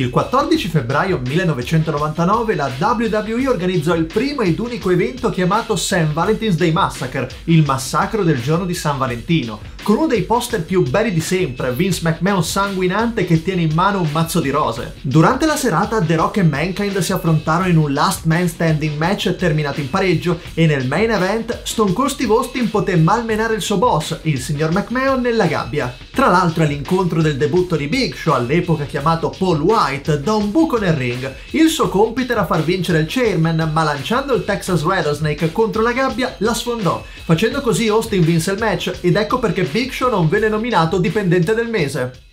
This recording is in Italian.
Il 14 febbraio 1999 la WWE organizzò il primo ed unico evento chiamato St. Valentine's Day Massacre, il massacro del giorno di San Valentino, con uno dei poster più belli di sempre, Vince McMahon sanguinante che tiene in mano un mazzo di rose. Durante la serata The Rock e Mankind si affrontarono in un last man standing match terminato in pareggio e nel main event Stone Cold Steve Austin poté malmenare il suo boss, il signor McMahon, nella gabbia. Tra l'altro all'incontro del debutto di Big Show, all'epoca chiamato Paul White, da un buco nel ring. Il suo compito era far vincere il chairman, ma lanciando il Texas Rattlesnake contro la gabbia la sfondò. Facendo così Austin vinse il match ed ecco perché Big Show non venne nominato dipendente del mese.